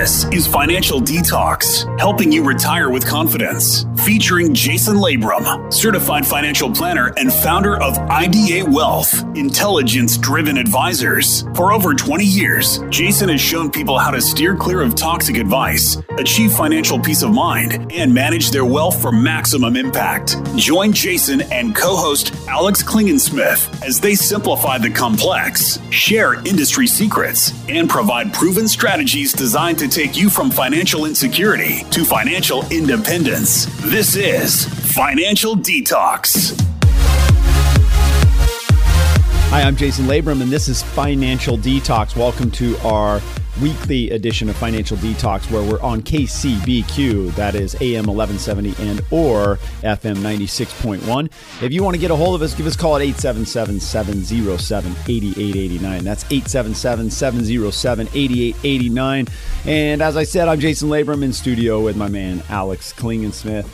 This is Financial Detox, helping you retire with confidence. Featuring Jason Labrum, certified financial planner and founder of IDA Wealth, intelligence driven advisors. For over 20 years, Jason has shown people how to steer clear of toxic advice, achieve financial peace of mind, and manage their wealth for maximum impact. Join Jason and co host Alex Klingensmith as they simplify the complex, share industry secrets, and provide proven strategies designed to take you from financial insecurity to financial independence. This is Financial Detox. Hi, I'm Jason Labrum, and this is Financial Detox. Welcome to our weekly edition of Financial Detox, where we're on KCBQ, that is AM 1170 and or FM 96.1. If you want to get a hold of us, give us a call at 877-707-8889. That's 877-707-8889. And as I said, I'm Jason Labrum in studio with my man Alex Klingensmith.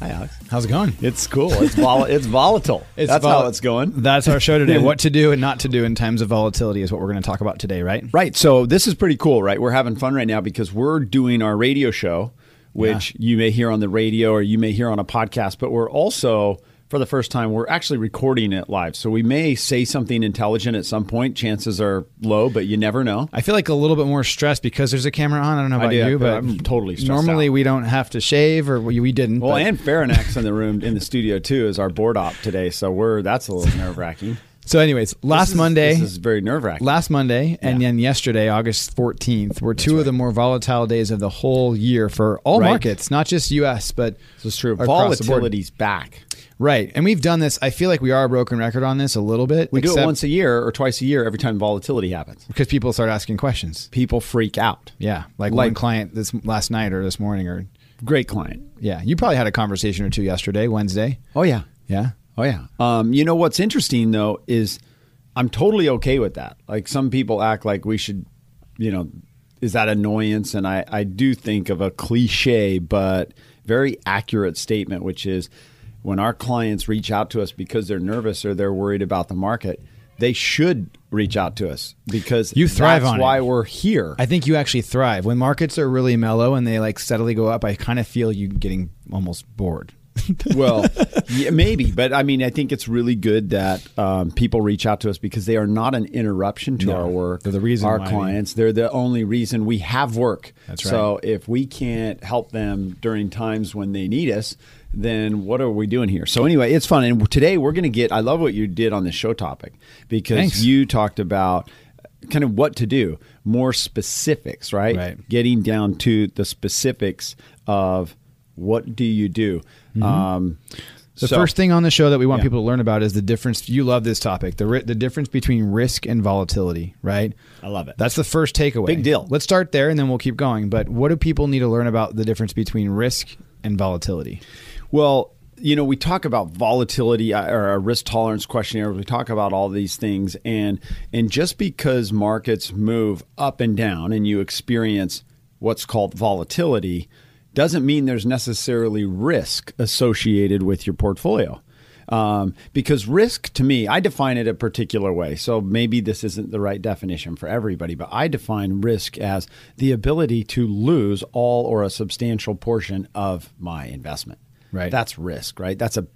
Hi, Alex. How's it going? It's cool. It's vol- it's volatile. It's That's vol- how it's going. That's our show today. what to do and not to do in times of volatility is what we're going to talk about today, right? Right. So this is pretty cool, right? We're having fun right now because we're doing our radio show, which you may hear on the radio or you may hear on a podcast, but we're also for the first time we're actually recording it live. So we may say something intelligent at some point. Chances are low, but you never know. I feel like a little bit more stressed because there's a camera on. I don't know about do. you, but I'm totally stressed normally out. we don't have to shave, or we, we didn't. Well, but- and Farinax in the room in the studio too is our board op today, so we're that's a little nerve wracking. So, anyways, last Monday, this is very nerve wracking. last Monday, and Yeah. then yesterday, August 14th, were two of the more volatile days of the whole year for all Right. markets, not just U.S., but This is true. across the board. Volatility's back. Right, and we've done this. I feel like we are a broken record on this a little bit. We do it once a year or twice a year every time volatility happens. because people start asking questions. People freak out. Yeah, like, Like- one client this last night or this morning, or Great client. yeah, you probably had a conversation or two yesterday, Wednesday. Oh yeah. Yeah, Oh yeah. Um, you know what's interesting though is I'm totally okay with that. Like some people act like we should, you know, is that annoyance? And I, I do think of a cliche but very accurate statement, which is when our clients reach out to us because they're nervous or they're worried about the market, they should reach out to us because You thrive that's on it. why we're here. I think you actually thrive when markets are really mellow and they like steadily go up. I kind of feel you getting almost bored. well, yeah, maybe, but I mean, I think it's really good that um, people reach out to us because they are not an interruption to No, our work. they're the reason our why we- clients. They're the only reason we have work. That's right. So if we can't help them during times when they need us, then what are we doing here? So anyway, it's fun, and today we're going to get. I love what you did on the show topic because Thanks. you talked about kind of what to do, more specifics, right? Right. Getting down to the specifics of what do you do. Um, Mm-hmm. The so- first thing on the show that we want Yeah. people to learn about is the difference. You love this topic, the the difference between risk and volatility, right? I love it. That's the first takeaway. Big deal. Let's start there, and then we'll keep going. But what do people need to learn about the difference between risk and volatility? Well, you know, we talk about volatility uh, or a risk tolerance questionnaire. We talk about all these things, and and just because markets move up and down, and you experience what's called volatility, doesn't mean there's necessarily risk associated with your portfolio. Um, because risk to me, I define it a particular way. So maybe this isn't the right definition for everybody, but I define risk as the ability to lose all or a substantial portion of my investment. Right. That's risk, right? That's a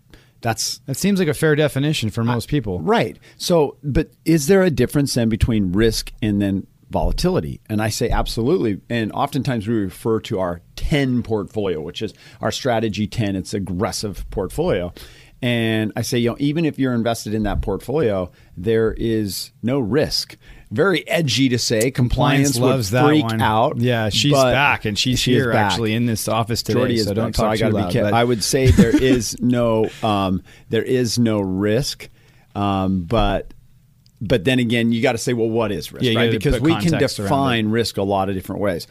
that's That seems like a fair definition for most people. Right. So, but is there a difference then between risk and then volatility? And I say absolutely. And oftentimes we refer to our 10 portfolio, which is our strategy 10. It's aggressive portfolio. And I say, you know, even if you're invested in that portfolio, there is no risk. Very edgy to say. Compliance, Compliance loves that one. out. Yeah, she's back, and she's she here actually in this office today. Jordy is so don't back, talk so I too loud. but- I would say there is no um, there is no risk, um, but but then again, you got to say, well, what is risk, Yeah, right? Because we can define risk a lot of different ways.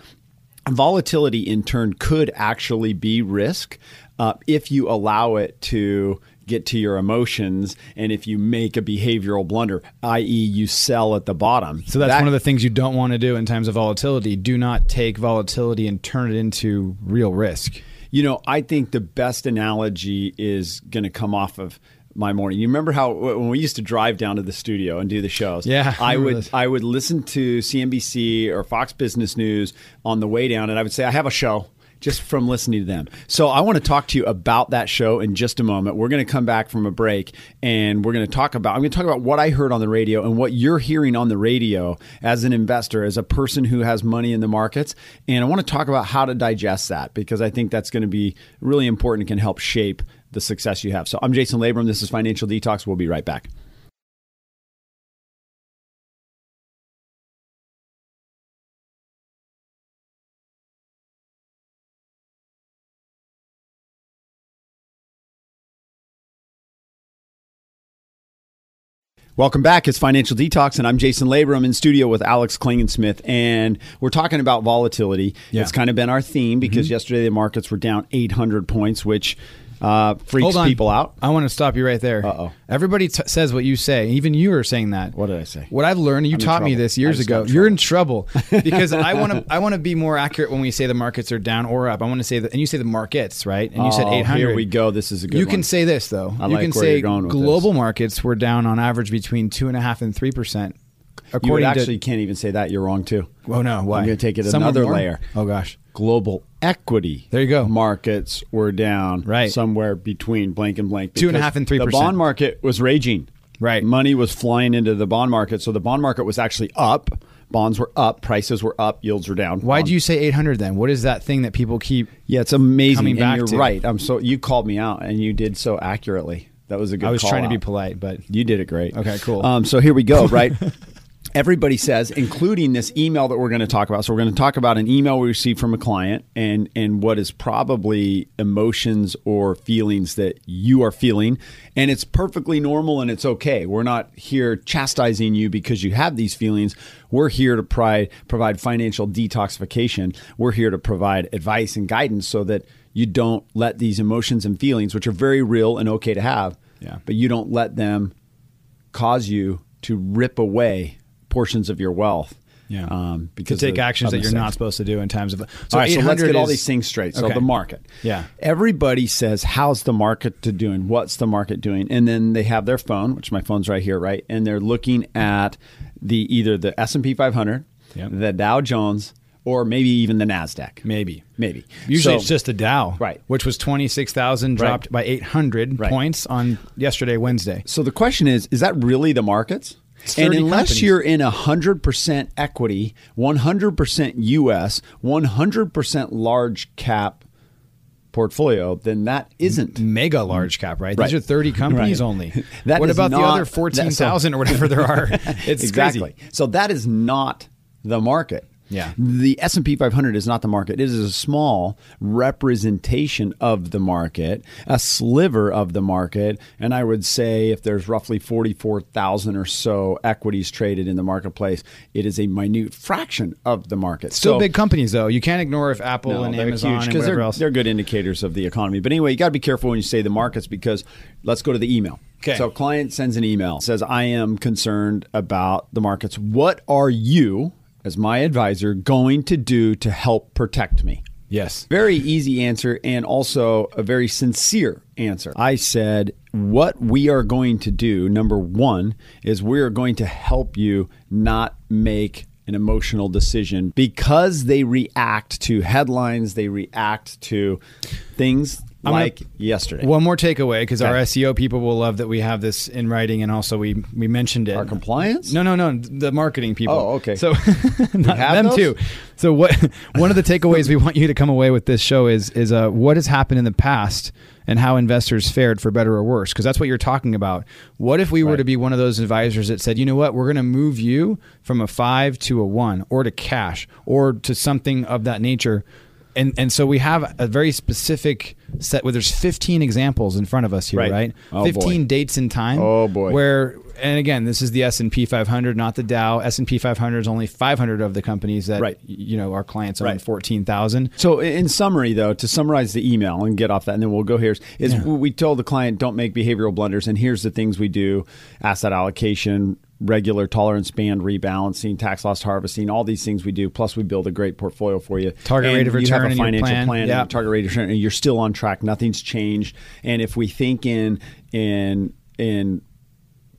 Volatility, in turn, could actually be risk uh, if you allow it to get to your emotions and if you make a behavioral blunder, i.e., you sell at the bottom. So that's That- one of the things you don't want to do in times of volatility. Do not take volatility and turn it into real risk. You know, I think the best analogy is going to come off of my morning. You remember how when we used to drive down to the studio and do the shows? Yeah, I I would this. I would listen to CNBC or Fox Business News on the way down, and I would say I have a show just from listening to them. So I want to talk to you about that show in just a moment. We're going to come back from a break and we're going to talk about I'm going to talk about what I heard on the radio and what you're hearing on the radio as an investor, as a person who has money in the markets, and I want to talk about how to digest that because I think that's going to be really important and can help shape the success you have. So I'm Jason Labrum. This is Financial Detox. We'll be right back. Welcome back. It's Financial Detox, and I'm Jason Labrum in studio with Alex Klingensmith, and we're talking about volatility. Yeah. It's kind of been our theme because mm-hmm. yesterday the markets were down 800 points, which uh, freaks people out. I want to stop you right there. Uh-oh. Everybody t- says what you say. Even you are saying that. What did I say? What I've learned, you I'm taught me this years ago. You're in trouble because I want to. I want to be more accurate when we say the markets are down or up. I want to say that, and you say the markets, right? And you said Oh, 800. Here we go. This is a good You one. can say this though. I you like can where say you're going with global this. markets were down on average between two and a half and three percent. You would actually to, can't even say that. You're wrong too. oh no, why? I'm going to take it Some another layer. Oh gosh, Global equity. There you go. Markets were down Right. somewhere between blank and blank. Two and a half and 3%. The bond market was raging. Right. Money was flying into the bond market. So the bond market was actually up. Bonds were up. Prices were up. Yields were down. why do you say 800 then? What is that thing that people keep? Yeah, it's amazing. and you're to? right. I'm so you called me out and you did so accurately. That was a good I was trying to be polite, but You did it great. Okay, cool. Um, so here we go, right? Everybody says, including this email that we're going to talk about. So we're going to talk about an email we received from a client and and what is probably emotions or feelings that you are feeling, and it's perfectly normal and it's okay. We're not here chastising you because you have these feelings. We're here to provide provide financial detoxification. We're here to provide advice and guidance so that you don't let these emotions and feelings, which are very real and okay to have, Yeah. but you don't let them cause you to rip away portions of your wealth. Yeah. Um, to because take of- actions of that you're not supposed to do in times of. So all right, so let's 800 get all these things straight. So Okay. the market. Yeah. Everybody says, "How's the market to doing? What's the market doing?" And then they have their phone, which my phone's right here, right? And they're looking at the either the S and P 500, Yep. the Dow Jones, or maybe even the Nasdaq. Maybe. Maybe. Usually So- it's just the Dow, Right. Which was twenty six thousand, Right. dropped by eight hundred Right. points on yesterday, Wednesday. So the question is, is that really the markets? And unless companies. you're in 100% equity, 100% US, 100% large cap portfolio, then that isn't. Mega large cap, right? Right. These are thirty companies Right. only. That what about the other that- so- fourteen thousand or whatever there are? It's exactly. crazy. So that is not the market. Yeah. The S&P 500 is not the market. It is a small representation of the market, a sliver of the market, and I would say if there's roughly 44,000 or so equities traded in the marketplace, it is a minute fraction of the market. Still So- big companies though. You can't ignore if Apple no, and Amazon huge and whatever they're, else. they're good indicators of the economy. But anyway, you got to be careful when you say the markets because let's go to the email. Okay. So, client sends an email says, "I am concerned about the markets. What are you, as my advisor, going to do to help protect me?" yes. Very easy answer and also a very sincere answer. I said, What we are going to do, number one, is we are going to help you not make an emotional decision because they react to headlines, they react to things I'm gonna- like yesterday. One more takeaway because our SEO people will love that we have this in writing, and also we we mentioned it. Our compliance? No, no, no. The marketing people. Oh, okay. So them those? too. So what? One of the takeaways we want you to come away with this show is is uh, what has happened in the past and how investors fared for better or worse. Because that's what you're talking about. What if we were to be one of those advisors that said, you know what, we're going to move you from a five to a one, or to cash, or to something of that nature. And, and so we have a very specific set where there's 15 examples in front of us here, Right. right? Oh, 15 boy. dates in time. Oh, boy. Where and again, this is the S and P 500, not the Dow. S and P 500 is only 500 of the companies that Right. you know our clients own Right. 14,000. So, in summary, though, to summarize the email and get off that, and then we'll go here, is Yeah. we told the client don't make behavioral blunders, and here's the things we do: asset allocation, regular tolerance band rebalancing, tax loss harvesting, all these things we do. Plus, we build a great portfolio for you. Target And rate of you have return a in your financial plan. plan, a target rate of return, and you're still on track. Nothing's changed. And if we think in in in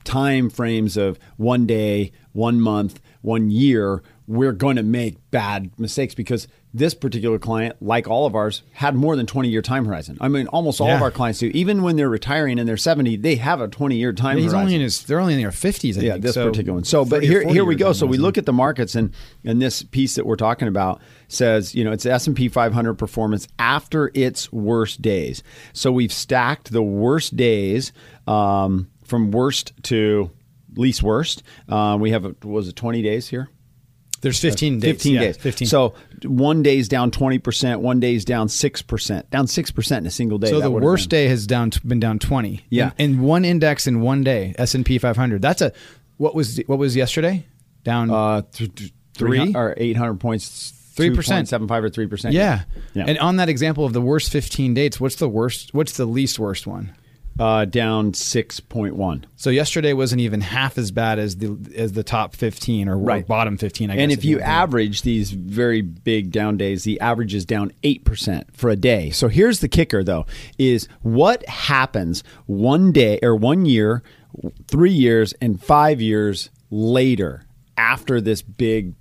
time frames of one day, one month, one year, we're going to make bad mistakes because this particular client, like all of ours, had more than 20 year time horizon. I mean, almost all of our clients do. Even when they're retiring and they're 70, they have a 20 year time He's horizon. only in his. They're only in their fifties. yeah, think, this so particular one. So, but here, here we go. So we look at the markets, and and this piece that we're talking about says, you know, it's S and P 500 performance after its worst days. So we've stacked the worst days um, from worst to least worst. Um, we have a, was it 20 days here? There's 15 days. 15 yeah, days. 15. So one day's down 20%, one day's down 6%, down 6% in a single day. So the worst been- day has down been down 20. Yeah. In, in one index in one day, S&P 500. That's a what was what was yesterday? Down uh, th- th- Three? three or 800 points, 3%. 2.75 or 3%. yeah. Yeah. And on that example of the worst 15 dates, what's the worst what's the least worst one? Uh, down 6.1. So yesterday wasn't even half as bad as the as the top 15 or, Right. bottom 15 I guess. And if you average these very big down days, the average is down 8% for a day. So here's the kicker though is what happens one day or one year, 3 years and 5 years later after this big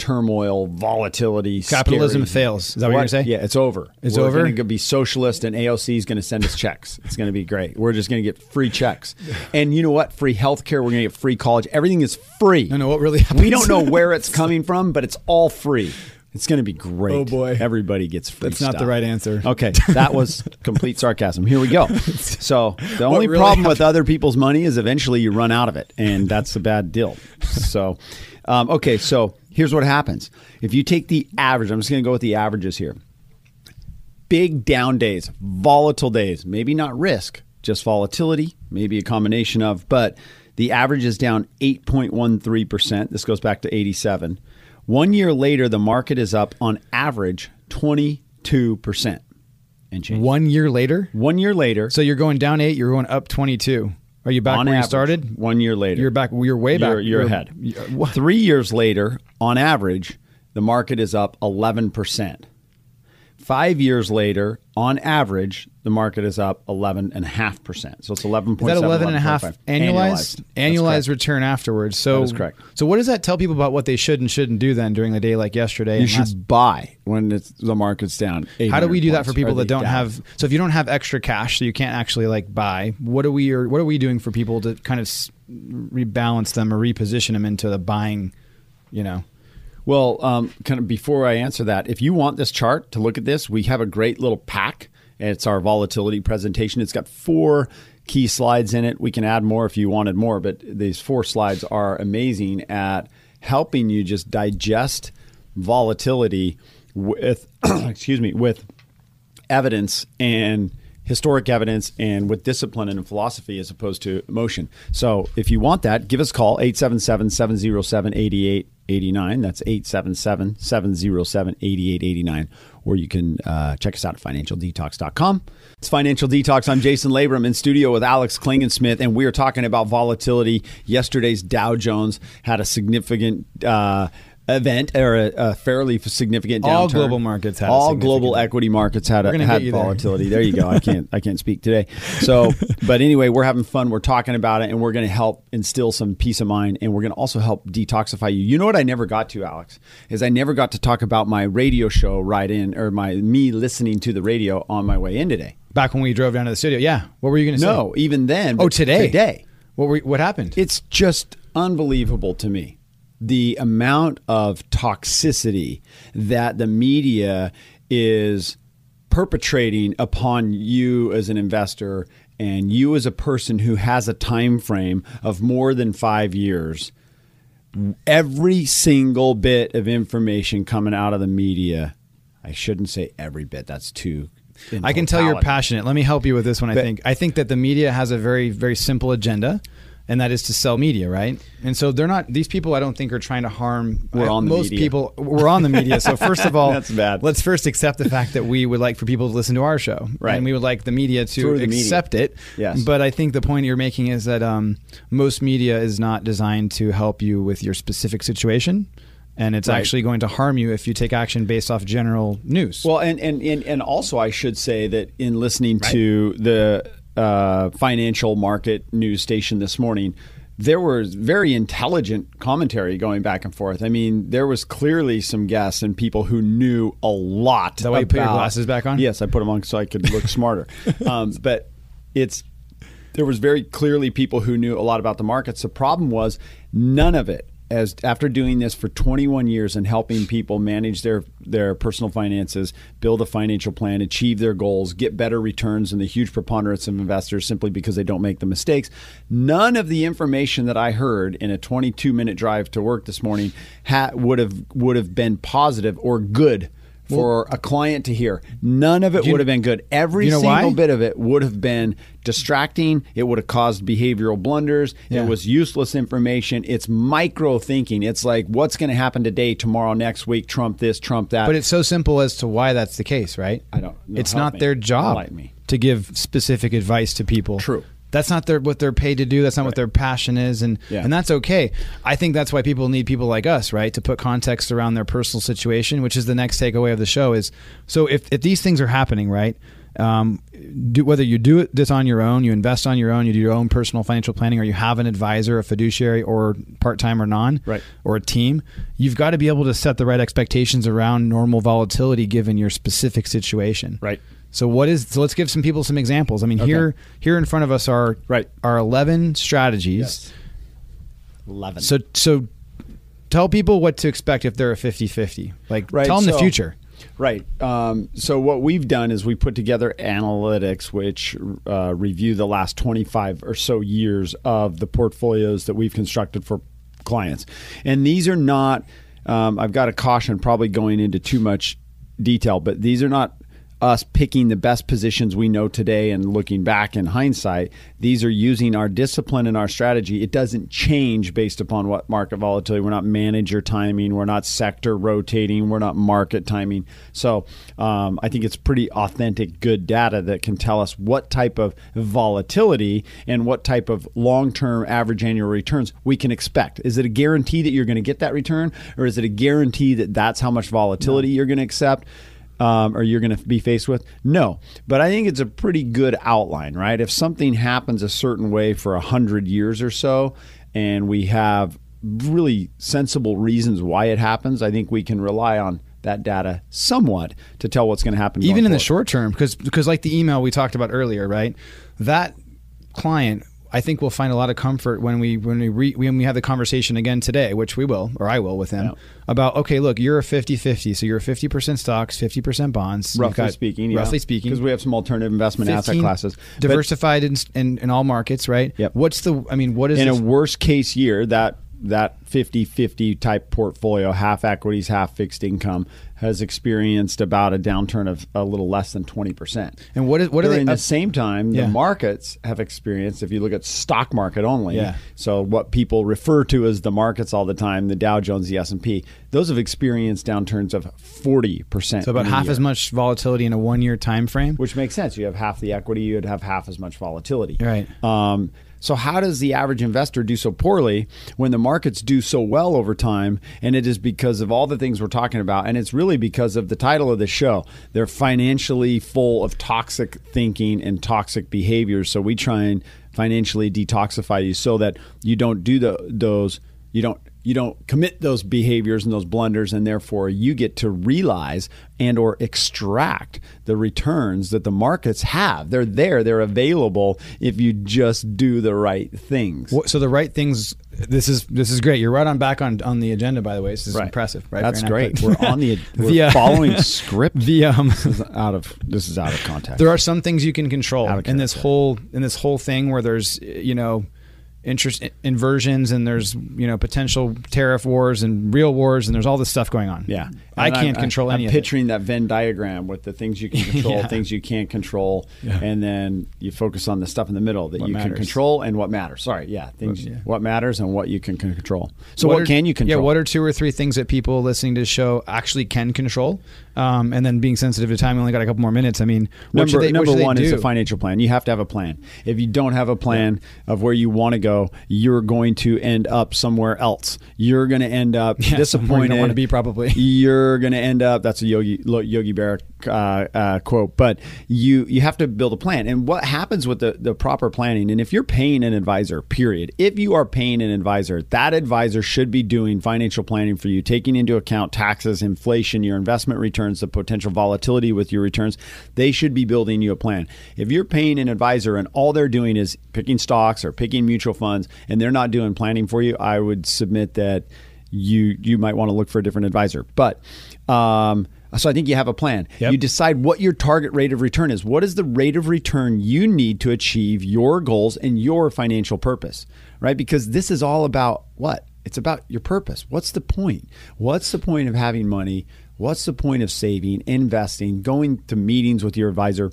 turmoil, volatility, Capitalism scary- fails. Is that what you're gonna say? Yeah, it's over. It's We're over? going to be socialist, and AOC is going to send us checks. It's going to be great. We're just going to get free checks, and you know what? Free healthcare. We're going to get free college. Everything is free. No, no, what really happens? We don't know where it's coming from, but it's all free. It's going to be great. Oh, boy. Everybody gets free. That's not the right answer. Okay, that was complete sarcasm. Here we go. So the only really problem with other people's money is eventually you run out of it, and that's a bad deal. So, um, okay, so here's what happens: if you take the average, I'm just going to go with the averages here. Big down days, volatile days, maybe not risk, just volatility, maybe a combination of, but the average is down 8.13%. This goes back to 87. One year later, the market is up on average 22% and change. one year later, One year later, so you're going down 8, you're going up 22. Are you back on where average, you started? One year later. You're back you're way back. You're, you're ahead. Three years later, on average, the market is up 11%. Five years later, on average, the market is up 11.5%. So it's 11.7. Is that 11 and a half 11.5. annualized? That's Annualized return afterwards. So That is correct. So what does that tell people about what they should and shouldn't do then during the day like yesterday? You should last- buy when it's, the market's down. how do we do that for people that don't Dow. have so if you don't have extra cash so you can't actually like buy what are we or what are we doing for people to kind of rebalance them or reposition them into the buying you know Well, um, kind of before I answer that, if you want this chart to look at this, we have a great little pack. It's our volatility presentation. It's got four key slides in it. We can add more if you wanted more, but these four slides are amazing at helping you just digest volatility with, excuse me, with evidence and historic evidence and with discipline and philosophy as opposed to emotion. So if you want that, give us a call 877-707-8889. That's 877-707-8889 or you can uh, check us out at financialdetox.com. It's Financial Detox. I'm Jason Labrum in studio with Alex Klingensmith and we are talking about volatility. Yesterday's Dow Jones had a significant uh, event or a, a fairly significant downturn. All global markets had all global equity markets had a, had you there. volatility. There you go. I can't I can't speak today. So, but anyway, we're having fun. We're talking about it, and we're going to help instill some peace of mind, and we're going to also help detoxify you. You know what I never got to, Alex, is I never got to talk about my radio show right in, or my me listening to the radio on my way in today. back when we drove down to the studio yeah what were you going to say No, even then. oh today today. what were, what happened It's just unbelievable to me the amount of toxicity that the media is perpetrating upon you as an investor and you as a person who has a time frame of more than 5 years every single bit of information coming out of the media I shouldn't say every bit that's too I can tell you're passionate. Let me help you with this one. I But- think I think that the media has a very very simple agenda, and that is to sell media, right? And so they're not. These people, I don't think, are trying to harm. We're on the most media. people. We're on the media. So first of all, That's bad. Let's first accept the fact that we would like for people to listen to our show, Right. And we would like the media to the media. accept it. Yes. But I think the point you're making is that um, most media is not designed to help you with your specific situation. And it's Right. actually going to harm you if you take action based off general news. Well, and, and, and, and also, I should say that in listening to the uh, financial market news station this morning, there was very intelligent commentary going back and forth. I mean, there was clearly some guests and people who knew a lot. that why you put your glasses back on? Yes, I put them on so I could look smarter. Um, but it's there was very clearly people who knew a lot about the markets. The problem was none of it. As after doing this for 21 years and helping people manage their their personal finances, build a financial plan, achieve their goals, get better returns and the huge preponderance of investors simply because they don't make the mistakes. None of the information that I heard in a 22 minute drive to work this morning ha- would have would have been positive or good for a client to hear. None of it you- would have been good. Every you know single why? bit of it would have been distracting. It would have caused behavioral blunders. Yeah. It was useless information. It's micro thinking. It's like what's going to happen today, tomorrow, next week, Trump this, Trump that. But it's so simple as to why that's the case, right? I don't- no, it's not me. their job to give specific advice to people. True. That's not their what they're paid to do. That's not what their passion is, and Yeah. and that's okay. I think that's why people need people like us, right, to put context around their personal situation, which is the next takeaway of the show. Is so if if these things are happening, right, um, do whether you do it this on your own, you invest on your own, you do your own personal financial planning, or you have an advisor, a fiduciary, or part time or non, Right. or a team, you've got to be able to set the right expectations around normal volatility given your specific situation. Right. So what is so let's give some people some examples. I mean, here here in front of us are Right. are 11 strategies. Yes. eleven. So so tell people what to expect if they're a 50-50. Like Right, tell them the future. Right. Um, so what we've done is we put together analytics which uh, review the last 25 or so years of the portfolios that we've constructed for clients, and these are not. Um, I've got a caution, probably going into too much detail, but these are not us picking the best positions we know today and looking back in hindsight. These are using our discipline and our strategy. It doesn't change based upon what market volatility. We're not manager timing. We're not sector rotating. We're not market timing. So um, I think it's pretty authentic, good data that can tell us what type of volatility and what type of long term average annual returns we can expect. Is it a guarantee that you're going to get that return, or is it a guarantee that that's how much volatility you're going to accept? Um, or you're going to be faced with? No, but I think it's a pretty good outline, right? If something happens a certain way for a hundred years or so, and we have really sensible reasons why it happens, I think we can rely on that data somewhat to tell what's going to happen. Even in the short term because because like the email we talked about earlier, right? That client I think we'll find a lot of comfort when we when we re, when we have the conversation again today, which we will or I will with them Yeah. about okay, look, you're a 50-50, so you're 50% stocks, 50% bonds, roughly got- speaking, roughly speaking, because we have some alternative investment asset 15 classes. But diversified in, in in all markets, right? Yep. What's the I mean, what is in a worst case year, that that 50-50 type portfolio, half equities, half fixed income, has experienced about a downturn of a little less than 20%. and what is what are During they the same time, Yeah. the markets have experienced, if you look at stock market only, Yeah. so what people refer to as the markets all the time, the Dow Jones, the S&P, those have experienced downturns of 40%. so about half year. as much volatility in a one year time frame? Which makes sense. You have half the equity, you'd have half as much volatility. Right. Um, so how does the average investor do so poorly when the markets do so well over time? And it is because of all the things we're talking about, and it's really because of the title of the show. They're financially full of toxic thinking and toxic behaviors. So we try and financially detoxify you so that you don't do the, those. You don't you don't commit those behaviors and those blunders and therefore you get to realize and or extract the returns that the markets have they're there they're available if you just do the right things So the right things. This is this is great. You're right on back on on the agenda. By the way, this is Right. impressive. Right, that's great we're on the we're The, uh, following script the um. this is out of this is out of context There are some things you can control in this whole in this whole thing where there's you know interest inversions and there's you know potential tariff wars and real wars and there's all this stuff going on. Yeah, I can't I'm- control I'm any picturing that Venn diagram with the things you can control, Yeah. things you can't control, Yeah. and then you focus on the stuff in the middle that What you can control and what matters. Sorry, yeah, things Yeah. what matters and what you can con- control. So what, are- can you control? Yeah, what are two or three things that people listening to the show actually can control? Um, and then being sensitive to time, we only got a couple more minutes. I mean, what number they, what number they one is a financial plan. You have to have a plan. If you don't have a plan of where you want to go, you're going to end up somewhere else. You're going to end up Yeah, somewhere you disappointed. don't wanna be, probably. You're going to end up. That's a Yogi Yogi Berra uh, uh, quote, but you you have to build a plan. And what happens with the the proper planning? And if you're paying an advisor, period, if you are paying an advisor, that advisor should be doing financial planning for you, taking into account taxes, inflation, your investment returns, the potential volatility with your returns. They should be building you a plan. If you're paying an advisor and all they're doing is picking stocks or picking mutual funds, and they're not doing planning for you, I would submit that you you might want to look for a different advisor. But um, so I think you have a plan. Yep. You decide what your target rate of return is. What is the rate of return you need to achieve your goals and your financial purpose, right? Because this is all about what? It's about your purpose. What's the point? What's the point of having money? What's the point of saving, investing, going to meetings with your advisor?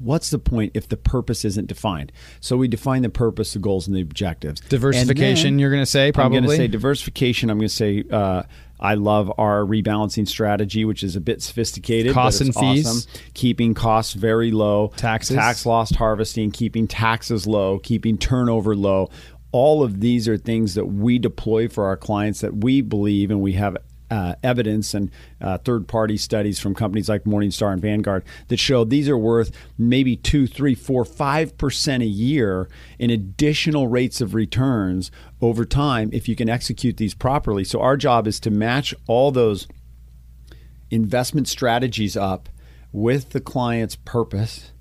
What's the point if the purpose isn't defined? So we define the purpose, the goals, and the objectives. Diversification, you're going to say, probably. I'm going to say diversification. I'm going to say uh, I love our rebalancing strategy, which is a bit sophisticated. Costs and fees. awesome. Keeping costs very low. Taxes. Tax loss harvesting. Keeping taxes low. Keeping turnover low. All of these are things that we deploy for our clients that we believe and we have uh, evidence and uh, third party studies from companies like Morningstar and Vanguard that show these are worth maybe two, three, four, five percent a year in additional rates of returns over time if you can execute these properly. So, our job is to match all those investment strategies up with the client's purpose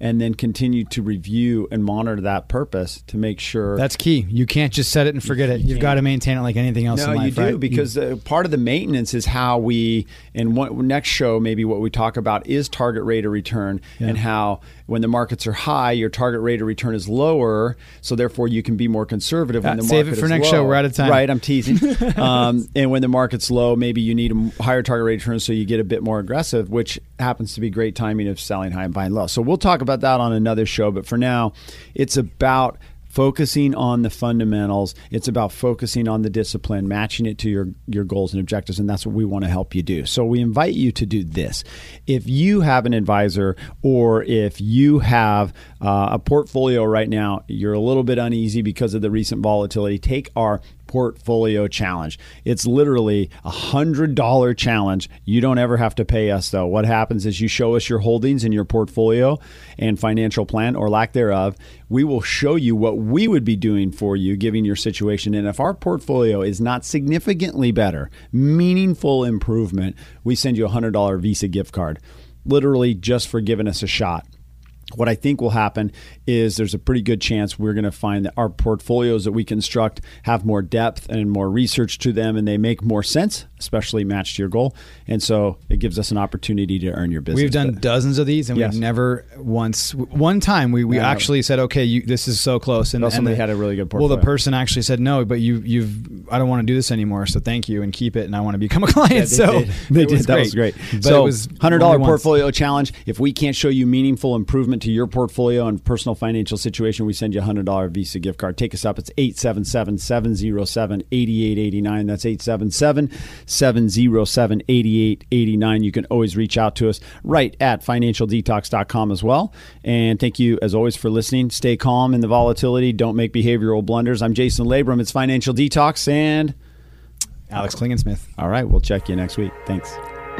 and then continue to review and monitor that purpose to make sure That's key. You can't just set it and forget it. You've got to maintain it like anything else no, in life, you do right? because uh, part of the maintenance is how we. And what next show maybe what we talk about is target rate of return and how when the markets are high, your target rate of return is lower, so therefore you can be more conservative when Uh, the save market it for next low. show. We're out of time. Right, I'm teasing. um, and when the market's low, maybe you need a higher target rate of return, so you get a bit more aggressive, which happens to be great timing of selling high and buying low. So we'll talk about that on another show. But for now, it's about focusing on the fundamentals. It's about focusing on the discipline, matching it to your your goals and objectives, and that's what we want to help you do. So we invite you to do this. If you have an advisor or if you have uh, a portfolio right now, you're a little bit uneasy because of the recent volatility. Take our portfolio challenge. It's literally a hundred dollar challenge. You don't ever have to pay us though. What happens is you show us your holdings in your portfolio and financial plan or lack thereof. We will show you what we would be doing for you, given your situation. And if our portfolio is not significantly better, meaningful improvement, we send you a hundred dollar Visa gift card. Literally just for giving us a shot what I think will happen is there's a pretty good chance we're going to find that our portfolios that we construct have more depth and more research to them and they make more sense, especially matched to your goal. And so it gives us an opportunity to earn your business. We've done But- dozens of these, and Yes. we've never once. One time, we, we Yeah. actually said, "Okay, you, this is so close." And and had a really good portfolio. Well, the person actually said, "No, but you, you've. I don't want to do this anymore. So thank you, and keep it. And I want to become a client." Yeah, they so did. They did. was That was great. But so it was hundred dollar only once. portfolio challenge. If we can't show you meaningful improvement to your portfolio and personal financial situation, we send you a hundred dollar Visa gift card. Take us up. It's 877-707-8889. That's 877-707-8889. You can always reach out to us right at financialdetox.com as well. And thank you as always for listening. Stay calm in the volatility. Don't make behavioral blunders. I'm Jason Labrum. It's Financial Detox and Alex Klingensmith. all right, we'll check you next week. Thanks.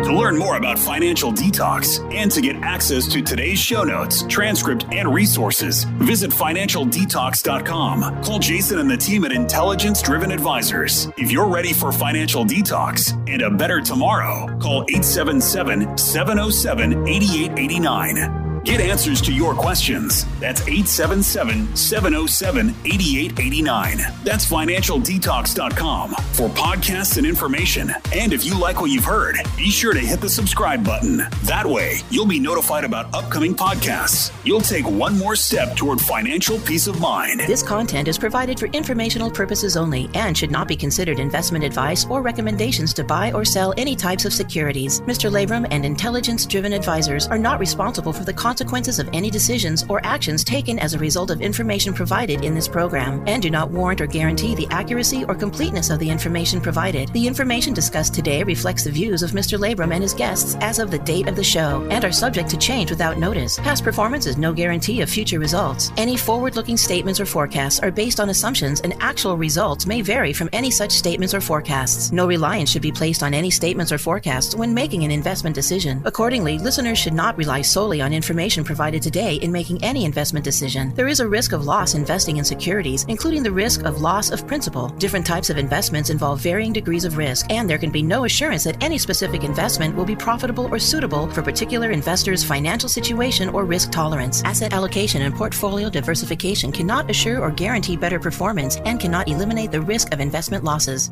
To learn more about Financial Detox and to get access to today's show notes, transcript, and resources, visit financialdetox.com. Call Jason and the team at Intelligence Driven Advisors. If you're ready for financial detox and a better tomorrow, call 877 707 8889. Get answers to your questions. That's 877 707 8889. That's financialdetox.com for podcasts and information. And if you like what you've heard, be sure to hit the subscribe button. That way, you'll be notified about upcoming podcasts. You'll take one more step toward financial peace of mind. This content is provided for informational purposes only and should not be considered investment advice or recommendations to buy or sell any types of securities. Mr. Labrum and intelligence driven advisors are not responsible for the content consequences of any decisions or actions taken as a result of information provided in this program and do not warrant or guarantee the accuracy or completeness of the information provided. The information discussed today reflects the views of Mr. Labrum and his guests as of the date of the show and are subject to change without notice. Past performance is no guarantee of future results. Any forward looking statements or forecasts are based on assumptions, and actual results may vary from any such statements or forecasts. No reliance should be placed on any statements or forecasts when making an investment decision. Accordingly, listeners should not rely solely on information provided today in making any investment decision. There is a risk of loss investing in securities, including the risk of loss of principal. Different types of investments involve varying degrees of risk, and there can be no assurance that any specific investment will be profitable or suitable for particular investor's financial situation or risk tolerance. Asset allocation and portfolio diversification cannot assure or guarantee better performance and cannot eliminate the risk of investment losses.